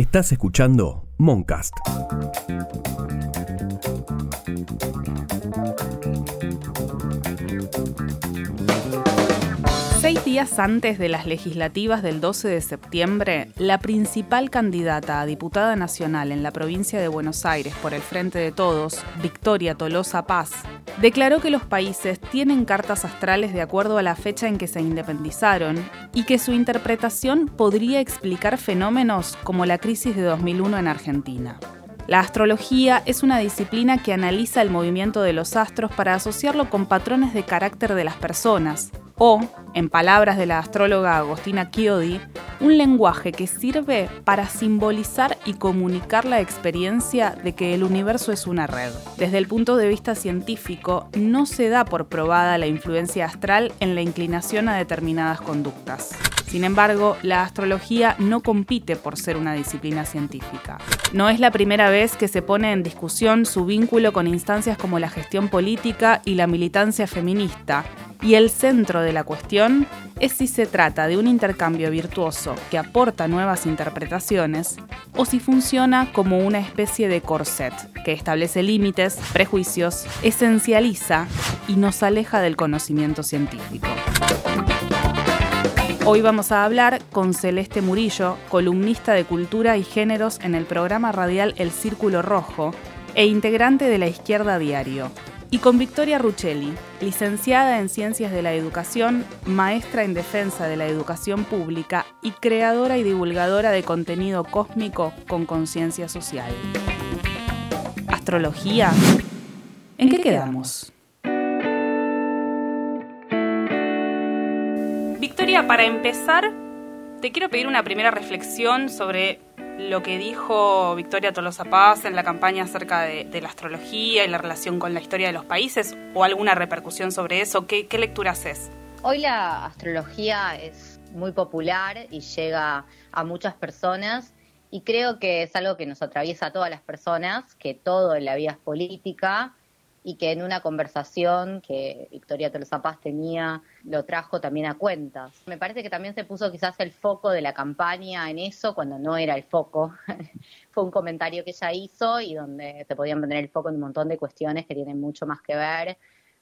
Estás escuchando Moncast. Seis días antes de las legislativas del 12 de septiembre, la principal candidata a diputada nacional en la provincia de Buenos Aires por el Frente de Todos, Victoria Tolosa Paz, declaró que los países tienen cartas astrales de acuerdo a la fecha en que se independizaron y que su interpretación podría explicar fenómenos como la crisis de 2001 en Argentina. La astrología es una disciplina que analiza el movimiento de los astros para asociarlo con patrones de carácter de las personas, o, en palabras de la astróloga Agostina Chiodi, un lenguaje que sirve para simbolizar y comunicar la experiencia de que el universo es una red. Desde el punto de vista científico, no se da por probada la influencia astral en la inclinación a determinadas conductas. Sin embargo, la astrología no compite por ser una disciplina científica. No es la primera vez que se pone en discusión su vínculo con instancias como la gestión política y la militancia feminista, y el centro de la cuestión es si se trata de un intercambio virtuoso que aporta nuevas interpretaciones o si funciona como una especie de corset que establece límites, prejuicios, esencializa y nos aleja del conocimiento científico. Hoy vamos a hablar con Celeste Murillo, columnista de cultura y géneros en el programa radial El Círculo Rojo e integrante de la Izquierda Diario, y con Victoria Ruccelli, licenciada en Ciencias de la Educación, maestra en Defensa de la Educación Pública y creadora y divulgadora de contenido cósmico con conciencia social. ¿Astrología? ¿En qué quedamos? Victoria, para empezar, te quiero pedir una primera reflexión sobre lo que dijo Victoria Tolosa Paz en la campaña acerca de, la astrología y la relación con la historia de los países o alguna repercusión sobre eso? ¿Qué, qué lectura haces? Hoy la astrología es muy popular y llega a muchas personas y creo que es algo que nos atraviesa a todas las personas, que todo en la vida es política y que en una conversación que Victoria Tolosa tenía lo trajo también a cuentas. Me parece que también se puso quizás el foco de la campaña en eso cuando no era el foco. Fue un comentario que ella hizo y donde se podían poner el foco en un montón de cuestiones que tienen mucho más que ver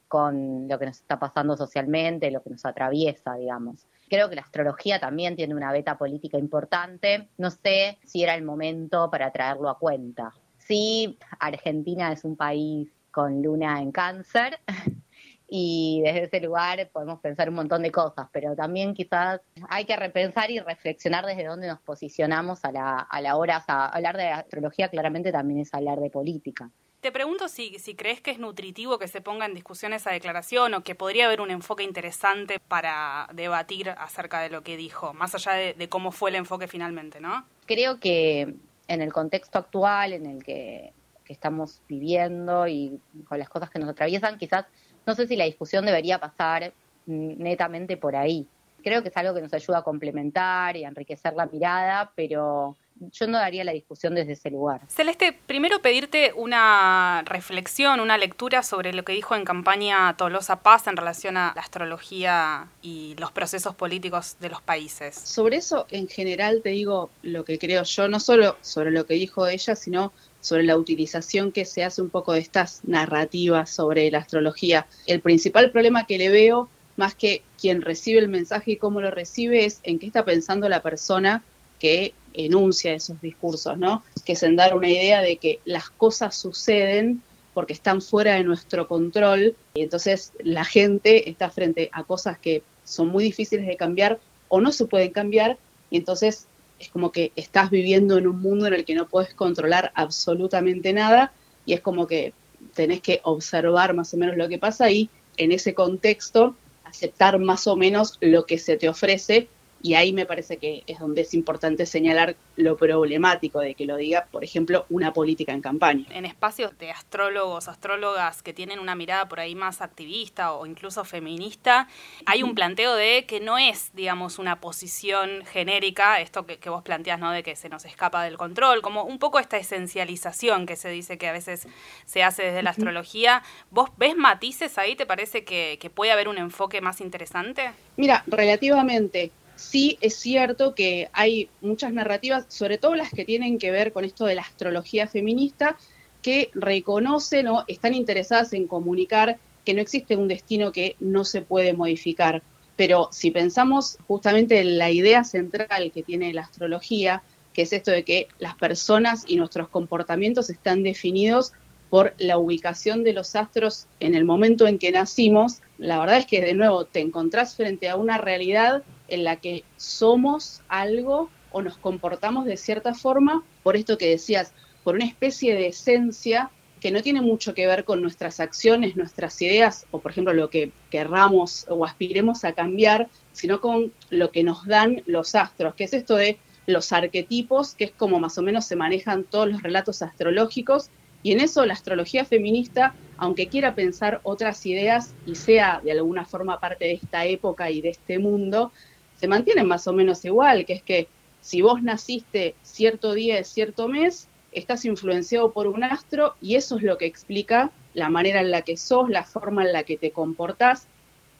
con lo que nos está pasando socialmente, lo que nos atraviesa, digamos. Creo que la astrología también tiene una beta política importante. No sé si era el momento para traerlo a cuenta. Sí, Argentina es un país con Luna en cáncer. Y desde ese lugar podemos pensar un montón de cosas, pero también quizás hay que repensar y reflexionar desde dónde nos posicionamos a la, a la hora. O sea, hablar de astrología claramente también es hablar de política. Te pregunto si, si crees que es nutritivo que se ponga en discusión esa declaración o que podría haber un enfoque interesante para debatir acerca de lo que dijo, más allá de, de cómo fue el enfoque finalmente, ¿no? Creo que en el contexto actual en el que que estamos viviendo y con las cosas que nos atraviesan, quizás no sé si la discusión debería pasar netamente por ahí. Creo que es algo que nos ayuda a complementar y a enriquecer la mirada, pero yo no daría la discusión desde ese lugar. Celeste, primero pedirte una reflexión, una lectura sobre lo que dijo en campaña Tolosa Paz en relación a la astrología y los procesos políticos de los países. Sobre eso, en general, te digo lo que creo yo, no solo sobre lo que dijo ella, sino sobre la utilización que se hace un poco de estas narrativas sobre la astrología. El principal problema que le veo, más que quien recibe el mensaje y cómo lo recibe, es en qué está pensando la persona que enuncia esos discursos, ¿no? Que es en dar una idea de que las cosas suceden porque están fuera de nuestro control y entonces la gente está frente a cosas que son muy difíciles de cambiar o no se pueden cambiar y entonces es como que estás viviendo en un mundo en el que no puedes controlar absolutamente nada y es como que tenés que observar más o menos lo que pasa y en ese contexto aceptar más o menos lo que se te ofrece y ahí me parece que es donde es importante señalar lo problemático de que lo diga, por ejemplo, una política en campaña. En espacios de astrólogos, astrólogas que tienen una mirada por ahí más activista o incluso feminista, hay un planteo de que no es, digamos, una posición genérica, esto que, vos planteás, ¿no? De que se nos escapa del control, como un poco esta esencialización que se dice que a veces se hace desde la astrología. ¿Vos ves matices ahí? ¿Te parece que, que puede haber un enfoque más interesante? Mira, relativamente sí es cierto que hay muchas narrativas, sobre todo las que tienen que ver con esto de la astrología feminista, que reconocen o están interesadas en comunicar que no existe un destino que no se puede modificar. Pero si pensamos justamente en la idea central que tiene la astrología, que es esto de que las personas y nuestros comportamientos están definidos por la ubicación de los astros en el momento en que nacimos, la verdad es que de nuevo te encontrás frente a una realidad en la que somos algo o nos comportamos de cierta forma, por esto que decías, por una especie de esencia que no tiene mucho que ver con nuestras acciones, nuestras ideas, o por ejemplo lo que querramos o aspiremos a cambiar, sino con lo que nos dan los astros, que es esto de los arquetipos, que es como más o menos se manejan todos los relatos astrológicos, y en eso la astrología feminista, aunque quiera pensar otras ideas y sea de alguna forma parte de esta época y de este mundo, se mantiene más o menos igual, que es que si vos naciste cierto día de cierto mes, estás influenciado por un astro y eso es lo que explica la manera en la que sos, la forma en la que te comportás,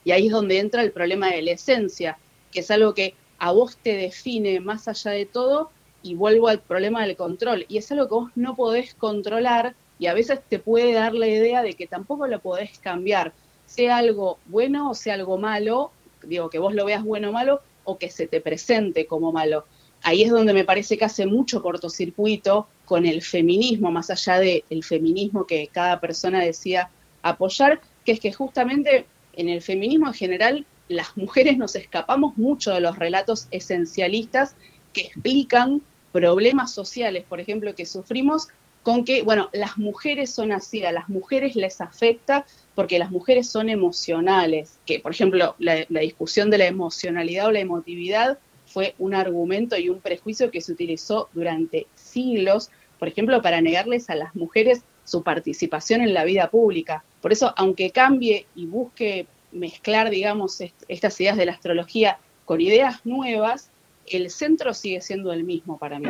y ahí es donde entra el problema de la esencia, que es algo que a vos te define más allá de todo y vuelvo al problema del control. Y es algo que vos no podés controlar y a veces te puede dar la idea de que tampoco lo podés cambiar, sea algo bueno o sea algo malo, digo que vos lo veas bueno o malo o que se te presente como malo. Ahí es donde me parece que hace mucho cortocircuito con el feminismo, más allá del el feminismo que cada persona decía apoyar, que es que justamente en el feminismo en general las mujeres nos escapamos mucho de los relatos esencialistas que explican problemas sociales, por ejemplo, que sufrimos con que, bueno, las mujeres son así, a las mujeres les afecta porque las mujeres son emocionales, que por ejemplo la, discusión de la emocionalidad o la emotividad fue un argumento y un prejuicio que se utilizó durante siglos, por ejemplo, para negarles a las mujeres su participación en la vida pública. Por eso, aunque cambie y busque mezclar, digamos, estas ideas de la astrología con ideas nuevas, el centro sigue siendo el mismo para mí.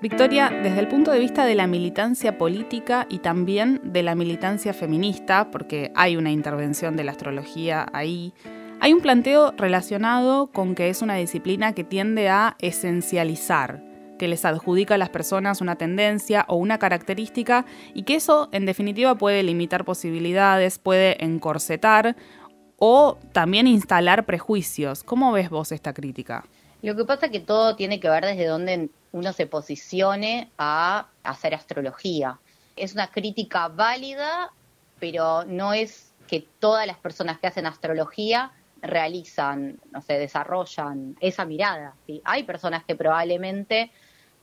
Victoria, desde el punto de vista de la militancia política y también de la militancia feminista, porque hay una intervención de la astrología ahí, hay un planteo relacionado con que es una disciplina que tiende a esencializar, que les adjudica a las personas una tendencia o una característica y que eso en definitiva puede limitar posibilidades, puede encorsetar o también instalar prejuicios. ¿Cómo ves vos esta crítica? Lo que pasa es que todo tiene que ver desde dónde uno se posicione a hacer astrología. Es una crítica válida, pero no es que todas las personas que hacen astrología realizan, no sé, desarrollan esa mirada. Hay personas que probablemente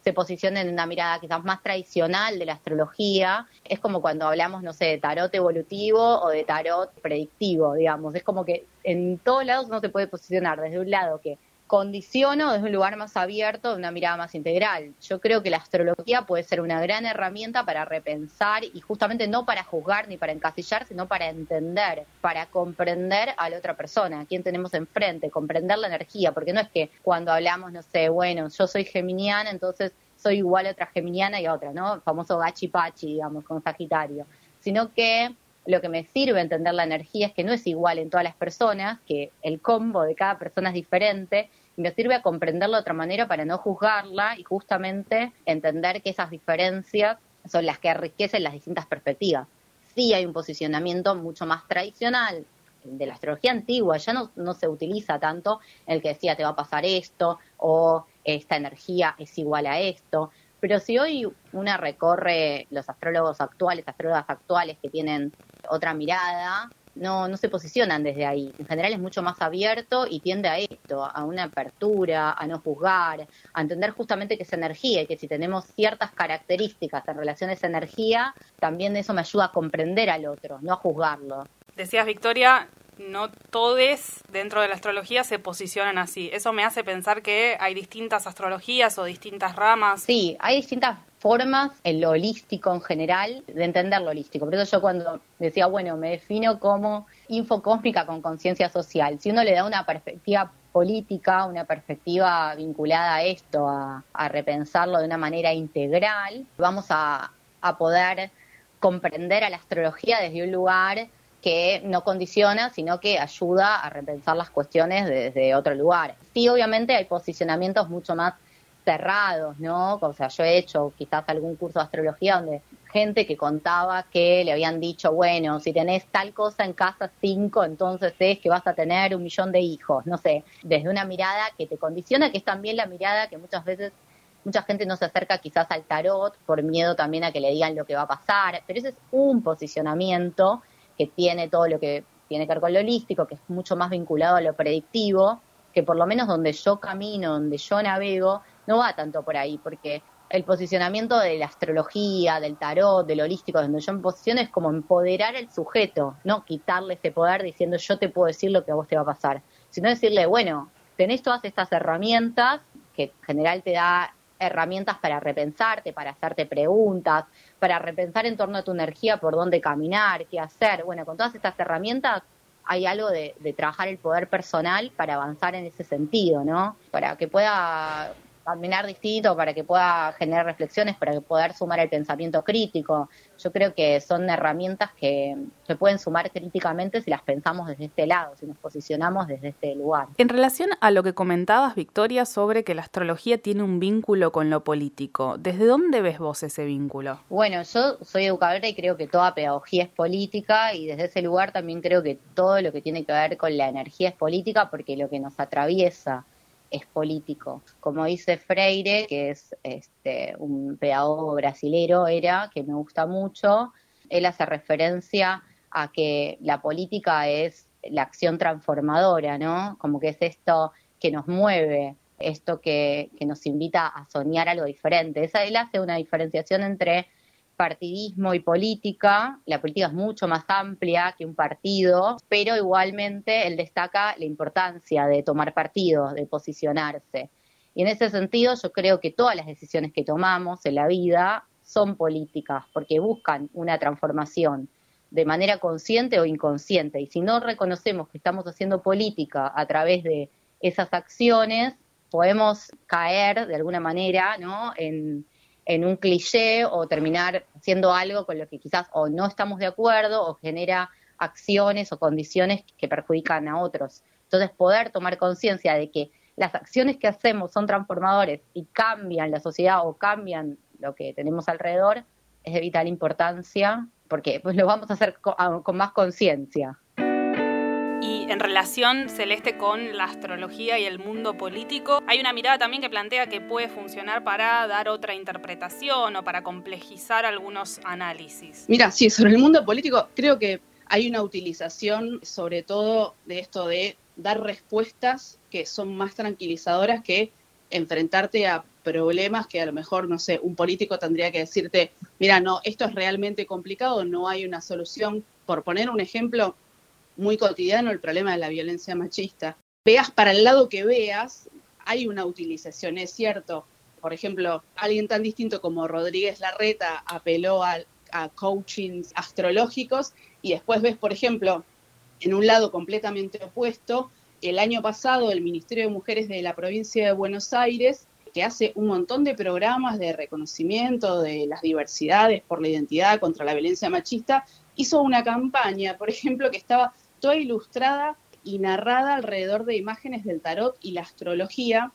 se posicionen en una mirada quizás más tradicional de la astrología. Es como cuando hablamos, no sé, de tarot evolutivo o de tarot predictivo, digamos. Es como que en todos lados uno se puede posicionar desde un lado que condiciono desde un lugar más abierto, de una mirada más integral. Yo creo que la astrología puede ser una gran herramienta para repensar y justamente no para juzgar ni para encasillar, sino para entender, para comprender a la otra persona, a quien tenemos enfrente, comprender la energía, porque no es que cuando hablamos, no sé, bueno, yo soy geminiana, entonces soy igual a otra geminiana y a otra, ¿no? El famoso gachi pachi, digamos, con Sagitario, sino que lo que me sirve entender la energía es que no es igual en todas las personas, que el combo de cada persona es diferente, me sirve a comprenderla de otra manera para no juzgarla y justamente entender que esas diferencias son las que enriquecen las distintas perspectivas. Sí hay un posicionamiento mucho más tradicional de la astrología antigua, ya no, no se utiliza tanto el que decía te va a pasar esto o esta energía es igual a esto, pero si hoy una recorre los astrólogos actuales, astrólogas actuales que tienen otra mirada, no, no se posicionan desde ahí. En general es mucho más abierto y tiende a esto, a una apertura, a no juzgar, a entender justamente que es energía y que si tenemos ciertas características en relación a esa energía, también eso me ayuda a comprender al otro, no a juzgarlo. Decías, Victoria, no todos dentro de la astrología se posicionan así. Eso me hace pensar que hay distintas astrologías o distintas ramas. Sí, hay distintas formas en lo holístico en general de entender lo holístico. Por eso yo cuando decía, bueno, me defino como infocósmica con conciencia social, si uno le da una perspectiva política, una perspectiva vinculada a esto, a, repensarlo de una manera integral, vamos a, a poder comprender a la astrología desde un lugar que no condiciona, sino que ayuda a repensar las cuestiones desde otro lugar. Sí, obviamente hay posicionamientos mucho más cerrados, ¿no? O sea, yo he hecho quizás algún curso de astrología donde gente que contaba que le habían dicho, bueno, si tenés tal cosa en casa 5, entonces es que vas a tener un millón de hijos, no sé, desde una mirada que te condiciona, que es también la mirada que muchas veces mucha gente no se acerca quizás al tarot por miedo también a que le digan lo que va a pasar, pero ese es un posicionamiento que tiene todo lo que tiene que ver con lo holístico, que es mucho más vinculado a lo predictivo, que por lo menos donde yo camino, donde yo navego, no va tanto por ahí, porque el posicionamiento de la astrología, del tarot, del holístico, donde yo me posiciono es como empoderar al sujeto, no quitarle ese poder diciendo yo te puedo decir lo que a vos te va a pasar, sino decirle, bueno, tenés todas estas herramientas que en general te da herramientas para repensarte, para hacerte preguntas, para repensar en torno a tu energía por dónde caminar, qué hacer. Bueno, con todas estas herramientas hay algo de, de trabajar el poder personal para avanzar en ese sentido, ¿no? Para que pueda caminar distinto, para que pueda generar reflexiones, para que pueda sumar el pensamiento crítico. Yo creo que son herramientas que se pueden sumar críticamente si las pensamos desde este lado, si nos posicionamos desde este lugar. En relación a lo que comentabas, Victoria, sobre que la astrología tiene un vínculo con lo político, ¿desde dónde ves vos ese vínculo? Bueno, yo soy educadora y creo que toda pedagogía es política y desde ese lugar también creo que todo lo que tiene que ver con la energía es política porque lo que nos atraviesa es político. Como dice Freire, que es este, un pedagogo brasilero, era, que me gusta mucho, él hace referencia a que la política es la acción transformadora, ¿no? Como que es esto que nos mueve, esto que, que nos invita a soñar algo diferente. Esa, él hace una diferenciación entre partidismo y política. La política es mucho más amplia que un partido, pero igualmente él destaca la importancia de tomar partido, de posicionarse. Y en ese sentido yo creo que todas las decisiones que tomamos en la vida son políticas, porque buscan una transformación de manera consciente o inconsciente. Y si no reconocemos que estamos haciendo política a través de esas acciones, podemos caer de alguna manera ¿no? en, en un cliché o terminar haciendo algo con lo que quizás o no estamos de acuerdo o genera acciones o condiciones que perjudican a otros. Entonces, poder tomar conciencia de que las acciones que hacemos son transformadores y cambian la sociedad o cambian lo que tenemos alrededor es de vital importancia porque pues lo vamos a hacer con más conciencia. Y en relación, Celeste, con la astrología y el mundo político, hay una mirada también que plantea que puede funcionar para dar otra interpretación o para complejizar algunos análisis. Mira, sí, sobre el mundo político creo que hay una utilización sobre todo de esto de dar respuestas que son más tranquilizadoras que enfrentarte a problemas que a lo mejor, no sé, un político tendría que decirte, mira, no, esto es realmente complicado, no hay una solución. Por poner un ejemplo, muy cotidiano el problema de la violencia machista. Veas para el lado que veas, hay una utilización, es cierto. Por ejemplo, alguien tan distinto como Rodríguez Larreta apeló a, a coachings astrológicos y después ves, por ejemplo, en un lado completamente opuesto, el año pasado el Ministerio de Mujeres de la provincia de Buenos Aires, que hace un montón de programas de reconocimiento de las diversidades por la identidad contra la violencia machista, hizo una campaña, por ejemplo, que estaba ilustrada y narrada alrededor de imágenes del tarot y la astrología,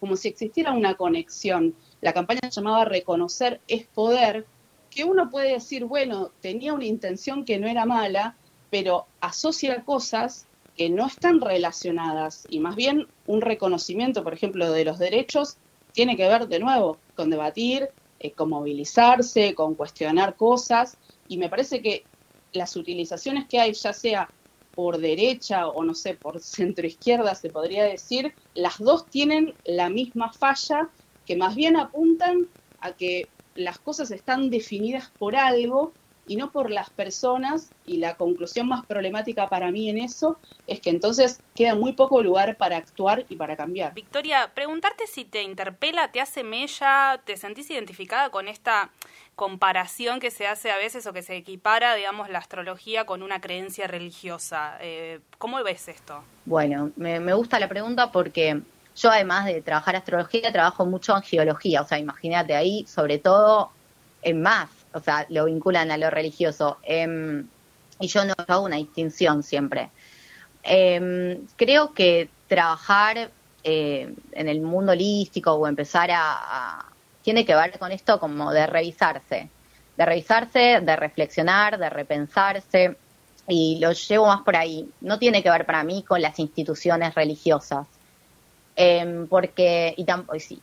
como si existiera una conexión. La campaña se llamaba Reconocer es poder, que uno puede decir, bueno, tenía una intención que no era mala, pero asocia cosas que no están relacionadas y más bien un reconocimiento, por ejemplo, de los derechos tiene que ver de nuevo con debatir, eh, con movilizarse, con cuestionar cosas y me parece que las utilizaciones que hay, ya sea por derecha o no sé, por centro izquierda se podría decir, las dos tienen la misma falla que más bien apuntan a que las cosas están definidas por algo y no por las personas y la conclusión más problemática para mí en eso es que entonces queda muy poco lugar para actuar y para cambiar. Victoria, preguntarte si te interpela, te hace mella, te sentís identificada con esta comparación que se hace a veces o que se equipara, digamos, la astrología con una creencia religiosa. Eh, ¿Cómo ves esto? Bueno, me, gusta la pregunta porque yo además de trabajar astrología, trabajo mucho en geología, o sea, imagínate ahí, sobre todo en más, o sea, lo vinculan a lo religioso. En, y yo no hago una distinción siempre. Em, creo que trabajar eh, en el mundo holístico o empezar a, tiene que ver con esto como de revisarse, de revisarse, de reflexionar, de repensarse, y lo llevo más por ahí. No tiene que ver para mí con las instituciones religiosas, em, porque y,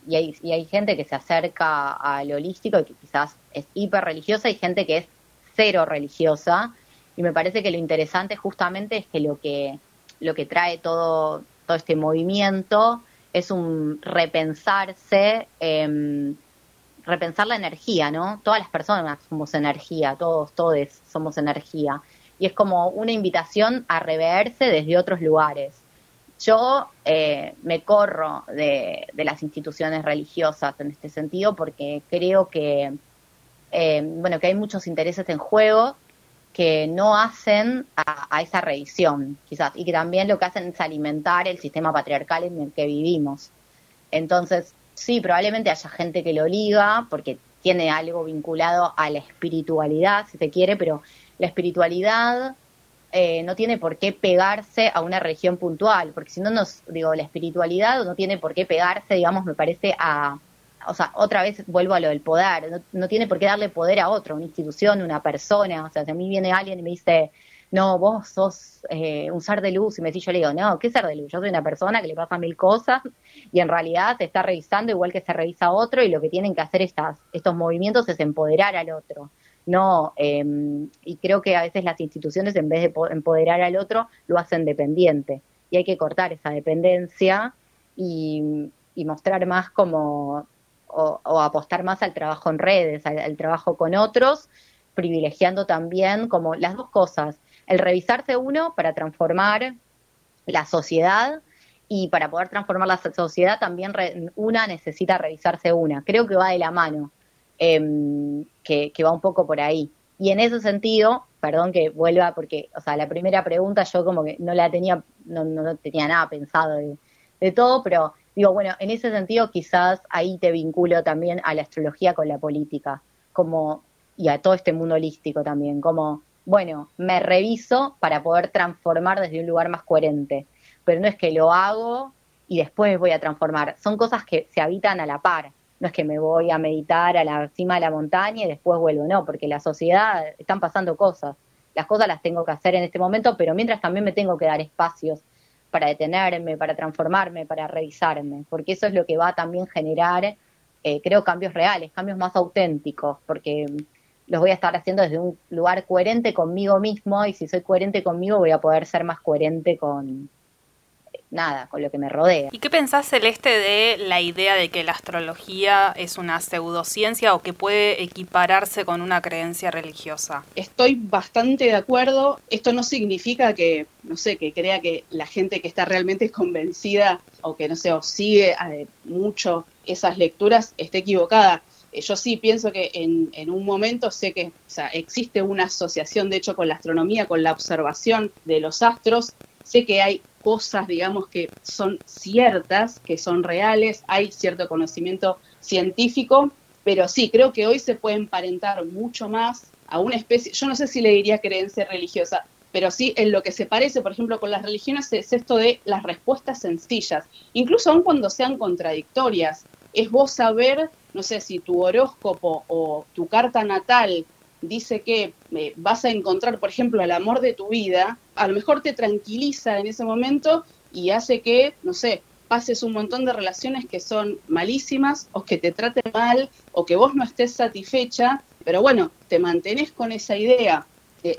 y, hay, y, hay, gente que se acerca al holístico y que quizás es hiper religiosa y gente que es cero religiosa, y me parece que lo interesante justamente es que lo que lo que trae todo todo este movimiento es un repensarse, em, repensar la energía, ¿no? Todas las personas somos energía, todos, todos somos energía. Y es como una invitación a reverse desde otros lugares. Yo eh, me corro de, las instituciones religiosas en este sentido porque creo que, eh, bueno, que hay muchos intereses en juego que no hacen a, esa revisión, quizás, y que también lo que hacen es alimentar el sistema patriarcal en el que vivimos. Entonces, sí, probablemente haya gente que lo liga porque tiene algo vinculado a la espiritualidad, si se quiere, pero la espiritualidad eh, no tiene por qué pegarse a una religión puntual, porque si no nos, digo, la espiritualidad no tiene por qué pegarse, digamos, me parece a, o sea, otra vez vuelvo a lo del poder, no, tiene por qué darle poder a otro, una institución, una persona, o sea, si a mí viene alguien y me dice, no, vos sos eh, un ser de luz, y me dice, yo le digo, no, ¿qué ser de luz? Yo soy una persona que le pasa mil cosas y en realidad te está revisando igual que se revisa otro y lo que tienen que hacer estas, estos movimientos es empoderar al otro. No, em, y creo que a veces las instituciones en vez de empoderar al otro lo hacen dependiente y hay que cortar esa dependencia y mostrar más como o, apostar más al trabajo en redes, al, trabajo con otros, privilegiando también como las dos cosas, el revisarse uno para transformar la sociedad y para poder transformar la sociedad también una necesita revisarse una. Creo que va de la mano, em, que, va un poco por ahí. Y en ese sentido, perdón que vuelva porque, o sea, la primera pregunta yo como que no la tenía, no, no tenía nada pensado de, de todo, pero Digo, bueno, en ese sentido quizás ahí te vinculo también a la astrología con la política, como y a todo este mundo holístico también, como, bueno, me reviso para poder transformar desde un lugar más coherente, pero no es que lo hago y después voy a transformar, son cosas que se habitan a la par, no es que me voy a meditar a la cima de la montaña y después vuelvo, no, porque la sociedad están pasando cosas, las cosas las tengo que hacer en este momento, pero mientras también me tengo que dar espacios para detenerme, para transformarme, para revisarme, porque eso es lo que va a también generar, eh, creo, cambios reales, cambios más auténticos, porque los voy a estar haciendo desde un lugar coherente conmigo mismo y si soy coherente conmigo voy a poder ser más coherente con, nada, con lo que me rodea. ¿Y qué pensás, Celeste, de la idea de que la astrología es una pseudociencia o que puede equipararse con una creencia religiosa? Estoy bastante de acuerdo. Esto no significa que, no sé, que crea que la gente que está realmente convencida o que, no sé, o sigue eh, mucho esas lecturas esté equivocada eh, yo sí pienso que en, en, un momento sé que o sea, existe una asociación, de hecho, con la astronomía, con la observación de los astros. Sé que hay cosas, digamos, que son ciertas, que son reales, hay cierto conocimiento científico, pero sí, creo que hoy se puede emparentar mucho más a una especie, yo no sé si le diría creencia religiosa, pero sí en lo que se parece, por ejemplo, con las religiones es esto de las respuestas sencillas, incluso aun cuando sean contradictorias, es vos saber, no sé, si tu horóscopo o tu carta natal dice que eh, vas a encontrar, por ejemplo, el amor de tu vida, a lo mejor te tranquiliza en ese momento y hace que, no sé, pases un montón de relaciones que son malísimas o que te traten mal o que vos no estés satisfecha, pero bueno, te mantenés con esa idea.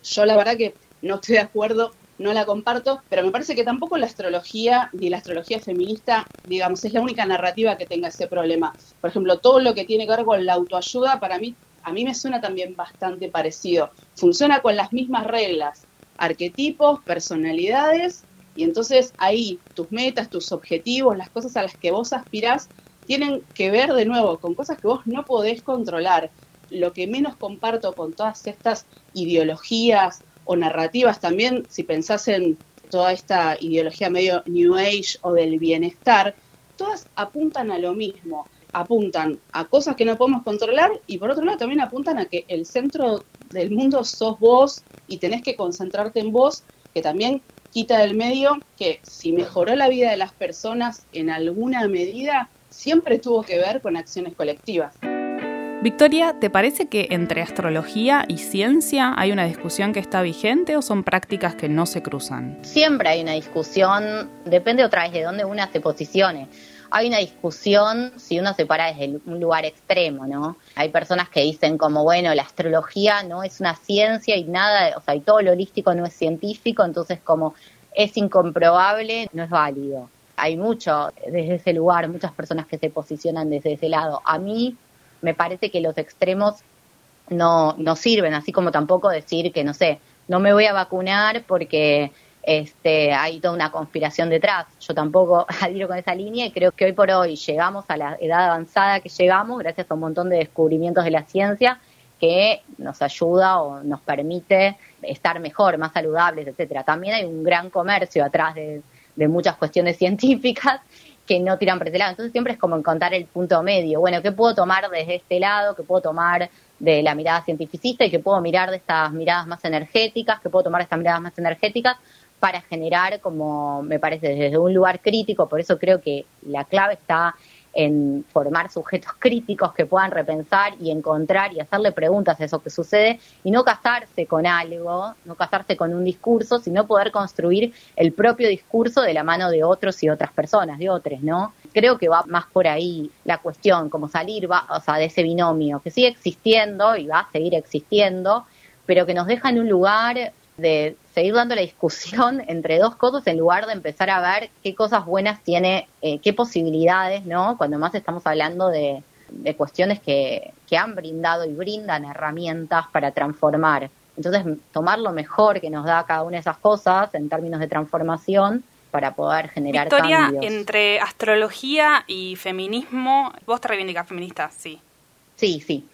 yo la verdad que no estoy de acuerdo, no la comparto, pero me parece que tampoco la astrología ni la astrología feminista, digamos, es la única narrativa que tenga ese problema. Por ejemplo, todo lo que tiene que ver con la autoayuda para mí a mí me suena también bastante parecido. Funciona con las mismas reglas, arquetipos, personalidades, y entonces ahí tus metas, tus objetivos, las cosas a las que vos aspirás, tienen que ver de nuevo con cosas que vos no podés controlar. Lo que menos comparto con todas estas ideologías o narrativas también, si pensás en toda esta ideología medio New Age o del bienestar, todas apuntan a lo mismo apuntan a cosas que no podemos controlar y por otro lado también apuntan a que el centro del mundo sos vos y tenés que concentrarte en vos, que también quita del medio que si mejoró la vida de las personas en alguna medida, siempre tuvo que ver con acciones colectivas. Victoria, ¿te parece que entre astrología y ciencia hay una discusión que está vigente o son prácticas que no se cruzan? Siempre hay una discusión, depende otra vez de dónde una se posicione. Hay una discusión si uno se para desde un lugar extremo, ¿no? Hay personas que dicen como, bueno, la astrología no es una ciencia y nada, o sea, y todo lo holístico no es científico, entonces como es incomprobable, no es válido. Hay mucho desde ese lugar, muchas personas que se posicionan desde ese lado. A mí me parece que los extremos no, no sirven, así como tampoco decir que, no sé, no me voy a vacunar porque este, hay toda una conspiración detrás. Yo tampoco adhiero con esa línea y creo que hoy por hoy llegamos a la edad avanzada que llegamos gracias a un montón de descubrimientos de la ciencia que nos ayuda o nos permite estar mejor, más saludables, etcétera. También hay un gran comercio atrás de, de muchas cuestiones científicas que no tiran por ese lado. Entonces siempre es como encontrar el punto medio. Bueno, ¿qué puedo tomar desde este lado? ¿Qué puedo tomar de la mirada cientificista? ¿Y qué puedo mirar de estas miradas más energéticas? ¿Qué puedo tomar de estas miradas más energéticas? para generar, como me parece, desde un lugar crítico, por eso creo que la clave está en formar sujetos críticos que puedan repensar y encontrar y hacerle preguntas a eso que sucede y no casarse con algo, no casarse con un discurso, sino poder construir el propio discurso de la mano de otros y otras personas, de otros, ¿no? Creo que va más por ahí la cuestión, como salir va, o sea, de ese binomio que sigue existiendo y va a seguir existiendo, pero que nos deja en un lugar de seguir dando la discusión entre dos cosas en lugar de empezar a ver qué cosas buenas tiene, eh, qué posibilidades, ¿no? Cuando más estamos hablando de, de cuestiones que, que, han brindado y brindan herramientas para transformar. Entonces, tomar lo mejor que nos da cada una de esas cosas en términos de transformación para poder generar Victoria, entre astrología y feminismo, vos te reivindicas feminista, sí. Sí, sí.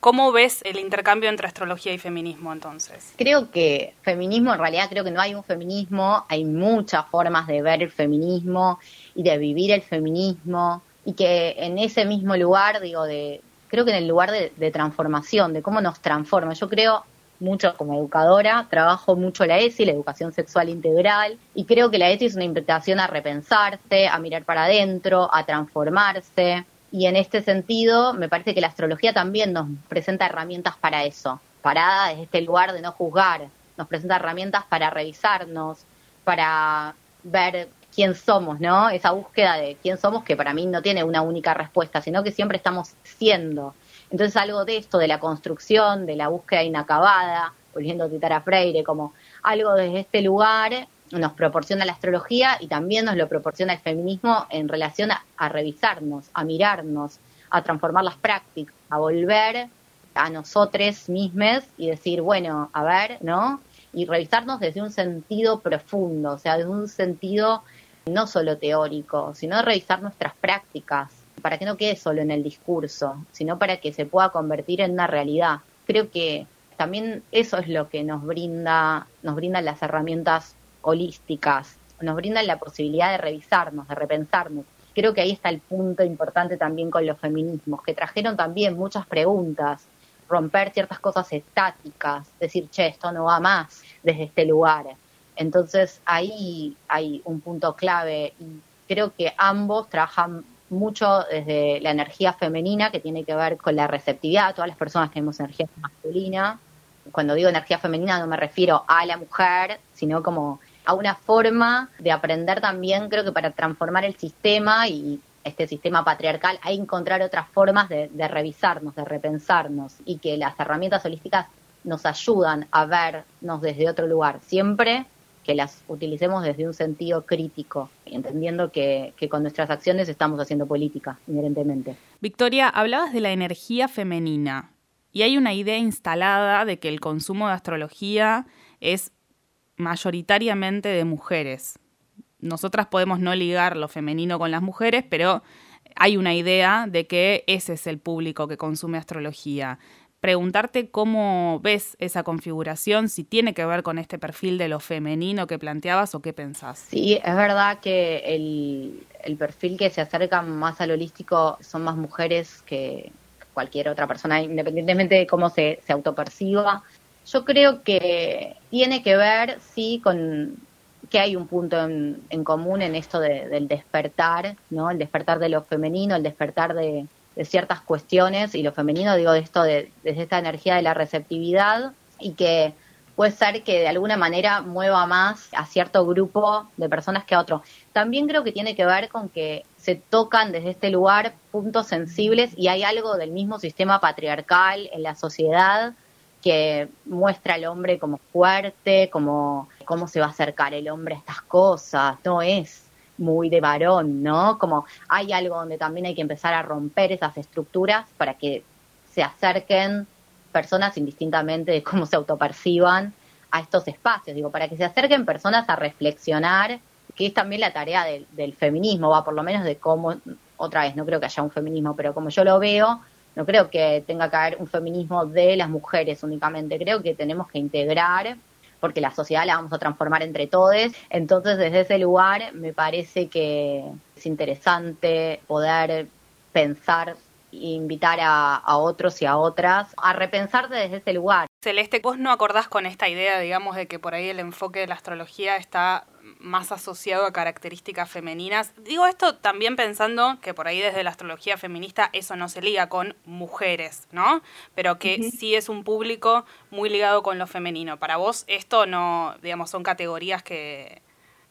¿Cómo ves el intercambio entre astrología y feminismo entonces? Creo que feminismo, en realidad creo que no hay un feminismo, hay muchas formas de ver el feminismo y de vivir el feminismo y que en ese mismo lugar, digo, de creo que en el lugar de, transformación, de cómo nos transforma. Yo creo mucho como educadora, trabajo mucho la ESI, la educación sexual integral, y creo que la ESI es una invitación a repensarse, a mirar para adentro, a transformarse, y en este sentido, me parece que la astrología también nos presenta herramientas para eso, parada desde este lugar de no juzgar, nos presenta herramientas para revisarnos, para ver quién somos, ¿no? Esa búsqueda de quién somos que para mí no tiene una única respuesta, sino que siempre estamos siendo. Entonces algo de esto, de la construcción, de la búsqueda inacabada, volviendo a citar a Freire, como algo desde este lugar nos proporciona la astrología y también nos lo proporciona el feminismo en relación a, revisarnos, a mirarnos, a transformar las prácticas, a volver a nosotros mismos y decir, bueno, a ver, ¿no? Y revisarnos desde un sentido profundo, o sea, desde un sentido no solo teórico, sino revisar nuestras prácticas, para que no quede solo en el discurso, sino para que se pueda convertir en una realidad. Creo que también eso es lo que nos brinda, nos brindan las herramientas holísticas, nos brindan la posibilidad de revisarnos, de repensarnos. Creo que ahí está el punto importante también con los feminismos, que trajeron también muchas preguntas, romper ciertas cosas estáticas, decir, che, esto no va más desde este lugar. Entonces ahí hay un punto clave y creo que ambos trabajan mucho desde la energía femenina que tiene que ver con la receptividad, todas las personas tenemos energía masculina. Cuando digo energía femenina no me refiero a la mujer, sino como a una forma de aprender también, creo que para transformar el sistema y este sistema patriarcal, hay que encontrar otras formas de, de revisarnos, de repensarnos y que las herramientas holísticas nos ayudan a vernos desde otro lugar, siempre que las utilicemos desde un sentido crítico, entendiendo que, que, con nuestras acciones estamos haciendo política, inherentemente. Victoria, hablabas de la energía femenina y hay una idea instalada de que el consumo de astrología es mayoritariamente de mujeres. Nosotras podemos no ligar lo femenino con las mujeres, pero hay una idea de que ese es el público que consume astrología. Preguntarte cómo ves esa configuración, si tiene que ver con este perfil de lo femenino que planteabas o qué pensás. Sí, es verdad que el, perfil que se acerca más al holístico son más mujeres que, cualquier otra persona, independientemente de cómo se, se autoperciba. Yo creo que tiene que ver, sí, con que hay un punto en, común en esto del despertar, ¿no? El despertar de lo femenino, el despertar de, ciertas cuestiones, y lo femenino, digo, de esto, de, desde esta energía de la receptividad, y que puede ser que de alguna manera mueva más a cierto grupo de personas que a otro. También creo que tiene que ver con que se tocan desde este lugar puntos sensibles y hay algo del mismo sistema patriarcal en la sociedad que muestra al hombre como fuerte, como cómo se va a acercar el hombre a estas cosas, no es muy de varón, ¿no? Como hay algo donde también hay que empezar a romper esas estructuras para que se acerquen personas indistintamente de cómo se autoperciban a estos espacios, digo, para que se acerquen personas a reflexionar, que es también la tarea del feminismo, va por lo menos de cómo, otra vez, no creo que haya un feminismo, pero como yo lo veo, no creo que tenga que haber un feminismo de las mujeres únicamente, creo que tenemos que integrar porque la sociedad la vamos a transformar entre todos. Entonces, desde ese lugar, me parece que es interesante poder pensar invitar a, otros y a otras a repensar desde ese lugar. Celeste, vos no acordás con esta idea, digamos, de que por ahí el enfoque de la astrología está más asociado a características femeninas. Digo esto también pensando que por ahí desde la astrología feminista eso no se liga con mujeres, ¿no? Pero que sí es un público muy ligado con lo femenino. Para vos esto no, digamos, son categorías que,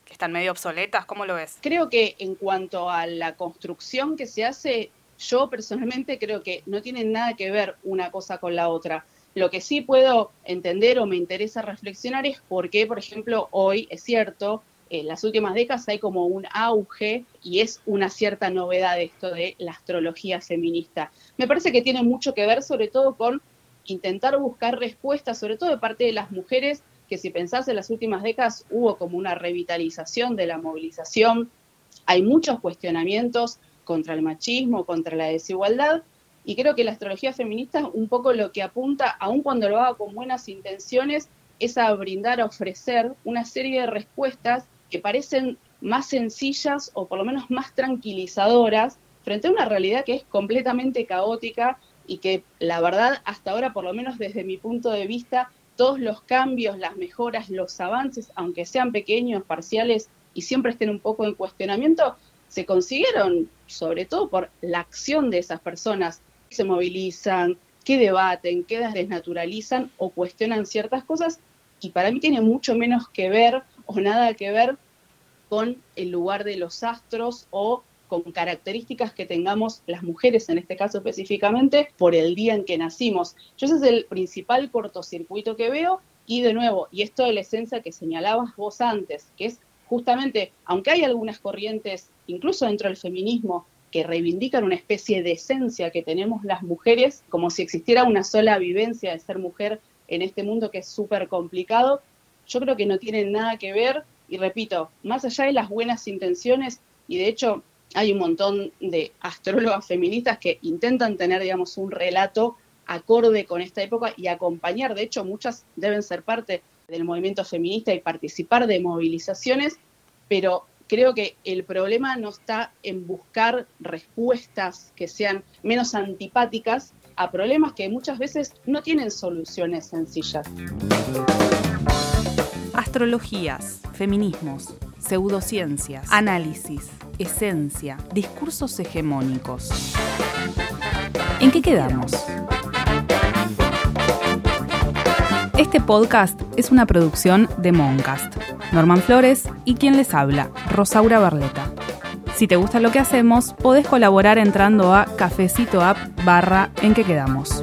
que están medio obsoletas. ¿Cómo lo ves? Creo que en cuanto a la construcción que se hace, yo personalmente creo que no tienen nada que ver una cosa con la otra. Lo que sí puedo entender o me interesa reflexionar es por qué, por ejemplo, hoy es cierto, en las últimas décadas hay como un auge y es una cierta novedad esto de la astrología feminista. Me parece que tiene mucho que ver sobre todo con intentar buscar respuestas, sobre todo de parte de las mujeres, que si pensás en las últimas décadas hubo como una revitalización de la movilización, hay muchos cuestionamientos contra el machismo, contra la desigualdad, y creo que la astrología feminista un poco lo que apunta, aun cuando lo haga con buenas intenciones, es a brindar, a ofrecer una serie de respuestas que parecen más sencillas o por lo menos más tranquilizadoras frente a una realidad que es completamente caótica y que la verdad hasta ahora, por lo menos desde mi punto de vista, todos los cambios, las mejoras, los avances, aunque sean pequeños, parciales y siempre estén un poco en cuestionamiento, se consiguieron sobre todo por la acción de esas personas que se movilizan, que debaten, que desnaturalizan o cuestionan ciertas cosas y para mí tiene mucho menos que ver o nada que ver con el lugar de los astros o con características que tengamos las mujeres, en este caso específicamente, por el día en que nacimos. Yo ese es el principal cortocircuito que veo y de nuevo, y esto de la esencia que señalabas vos antes, que es justamente, aunque hay algunas corrientes, incluso dentro del feminismo, que reivindican una especie de esencia que tenemos las mujeres, como si existiera una sola vivencia de ser mujer en este mundo que es súper complicado, yo creo que no tienen nada que ver, y repito, más allá de las buenas intenciones, y de hecho hay un montón de astrólogas feministas que intentan tener, digamos, un relato acorde con esta época y acompañar, de hecho muchas deben ser parte del movimiento feminista y participar de movilizaciones, pero creo que el problema no está en buscar respuestas que sean menos antipáticas a problemas que muchas veces no tienen soluciones sencillas. Astrologías, feminismos, pseudociencias, análisis, esencia, discursos hegemónicos. ¿En qué quedamos? Este podcast es una producción de Moncast. Norman Flores y quien les habla, Rosaura Barleta. Si te gusta lo que hacemos, podés colaborar entrando a cafecito app barra en que quedamos.